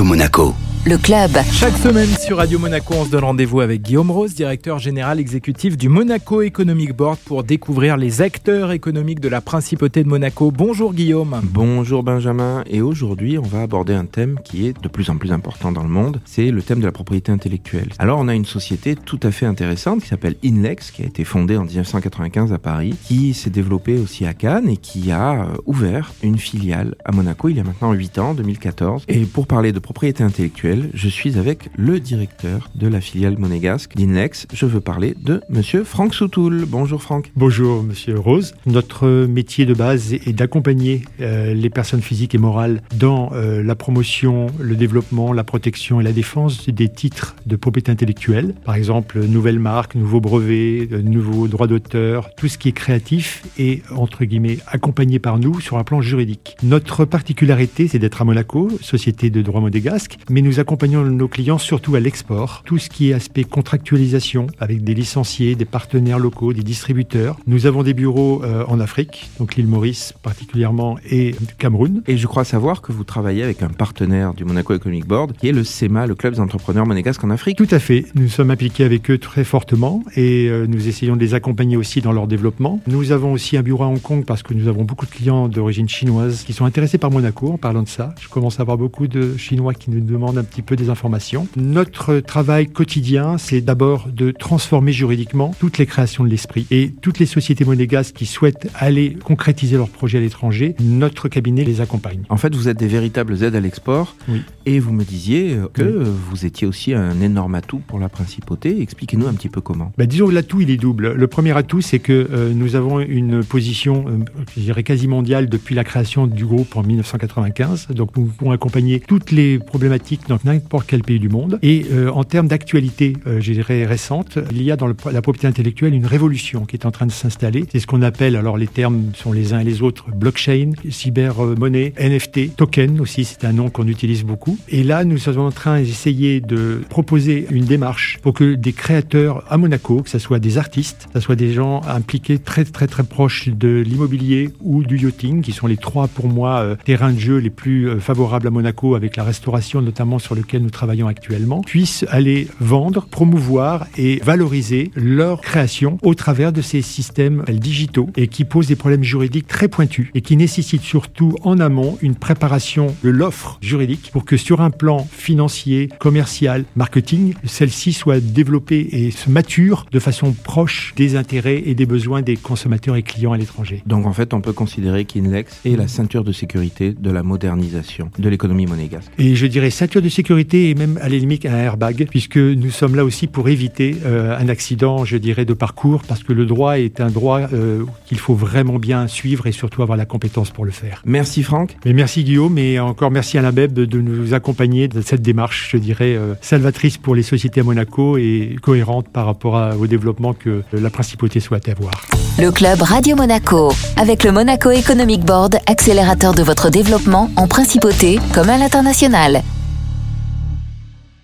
Monaco le club. Chaque semaine sur Radio Monaco, on se donne rendez-vous avec Guillaume Rose, directeur général exécutif du Monaco Economic Board pour découvrir les acteurs économiques de la principauté de Monaco. Bonjour Guillaume. Bonjour Benjamin. Et aujourd'hui, on va aborder un thème qui est de plus en plus important dans le monde. C'est le thème de la propriété intellectuelle. Alors, on a une société tout à fait intéressante qui s'appelle Inlex, qui a été fondée en 1995 à Paris, qui s'est développée aussi à Cannes et qui a euh, ouvert une filiale à Monaco il y a maintenant 8 ans, 2014. Et pour parler de propriété intellectuelle, je suis avec le directeur de la filiale monégasque d'Inlex. Je veux parler de monsieur Franck Soutoul. Bonjour Franck. Bonjour monsieur Rose. Notre métier de base est d'accompagner euh, les personnes physiques et morales dans euh, la promotion, le développement, la protection et la défense des titres de propriété intellectuelle. Par exemple, nouvelles marques, nouveaux brevets, euh, nouveaux droits d'auteur, tout ce qui est créatif est entre guillemets accompagné par nous sur un plan juridique. Notre particularité, c'est d'être à Monaco, société de droit monégasque, mais nous accompagnons nos clients surtout à l'export, tout ce qui est aspect contractualisation avec des licenciés, des partenaires locaux, des distributeurs. Nous avons des bureaux euh, en Afrique, donc l'île Maurice particulièrement et Cameroun. Et je crois savoir que vous travaillez avec un partenaire du Monaco Economic Board qui est le SEMA, le club des entrepreneurs monégasques en Afrique. Tout à fait. Nous sommes impliqués avec eux très fortement et euh, nous essayons de les accompagner aussi dans leur développement. Nous avons aussi un bureau à Hong Kong parce que nous avons beaucoup de clients d'origine chinoise qui sont intéressés par Monaco en parlant de ça. Je commence à avoir beaucoup de Chinois qui nous demandent un petit peu des informations. Notre travail quotidien, c'est d'abord de transformer juridiquement toutes les créations de l'esprit. Et toutes les sociétés monégasques qui souhaitent aller concrétiser leurs projets à l'étranger, notre cabinet les accompagne. En fait, vous êtes des véritables aides à l'export. Oui. Et vous me disiez que vous étiez aussi un énorme atout pour la principauté. Expliquez-nous un petit peu comment. Ben, disons que l'atout, il est double. Le premier atout, c'est que euh, nous avons une position, euh, je dirais, quasi mondiale depuis la création du groupe en 1995. Donc, nous pouvons accompagner toutes les problématiques dans n'importe quel pays du monde. Et euh, en termes d'actualité, euh, je dirais récente, il y a dans la propriété intellectuelle une révolution qui est en train de s'installer. C'est ce qu'on appelle, alors les termes sont les uns et les autres, blockchain, cybermonnaie, NFT, token aussi, c'est un nom qu'on utilise beaucoup. Et là, nous sommes en train d'essayer de proposer une démarche pour que des créateurs à Monaco, que ce soit des artistes, que ce soit des gens impliqués très très très proches de l'immobilier ou du yachting, qui sont les trois pour moi euh, terrains de jeu les plus euh, favorables à Monaco avec la restauration notamment sur lequel nous travaillons actuellement, puissent aller vendre, promouvoir et valoriser leur création au travers de ces systèmes digitaux et qui posent des problèmes juridiques très pointus et qui nécessitent surtout en amont une préparation de l'offre juridique pour que sur un plan financier, commercial, marketing, celle-ci soit développée et se mature de façon proche des intérêts et des besoins des consommateurs et clients à l'étranger. Donc en fait, on peut considérer qu'Inlex est la ceinture de sécurité de la modernisation de l'économie monégasque. Et je dirais ceinture de sécurité et même à la limite un airbag, puisque nous sommes là aussi pour éviter euh, un accident, je dirais, de parcours, parce que le droit est un droit euh, qu'il faut vraiment bien suivre et surtout avoir la compétence pour le faire. Merci Franck. Mais merci Guillaume et encore merci à la BEB de nous accompagner dans cette démarche, je dirais, euh, salvatrice pour les sociétés à Monaco et cohérente par rapport à, au développement que la principauté souhaite avoir. Le club Radio Monaco, avec le Monaco Economic Board, accélérateur de votre développement en principauté comme à l'international.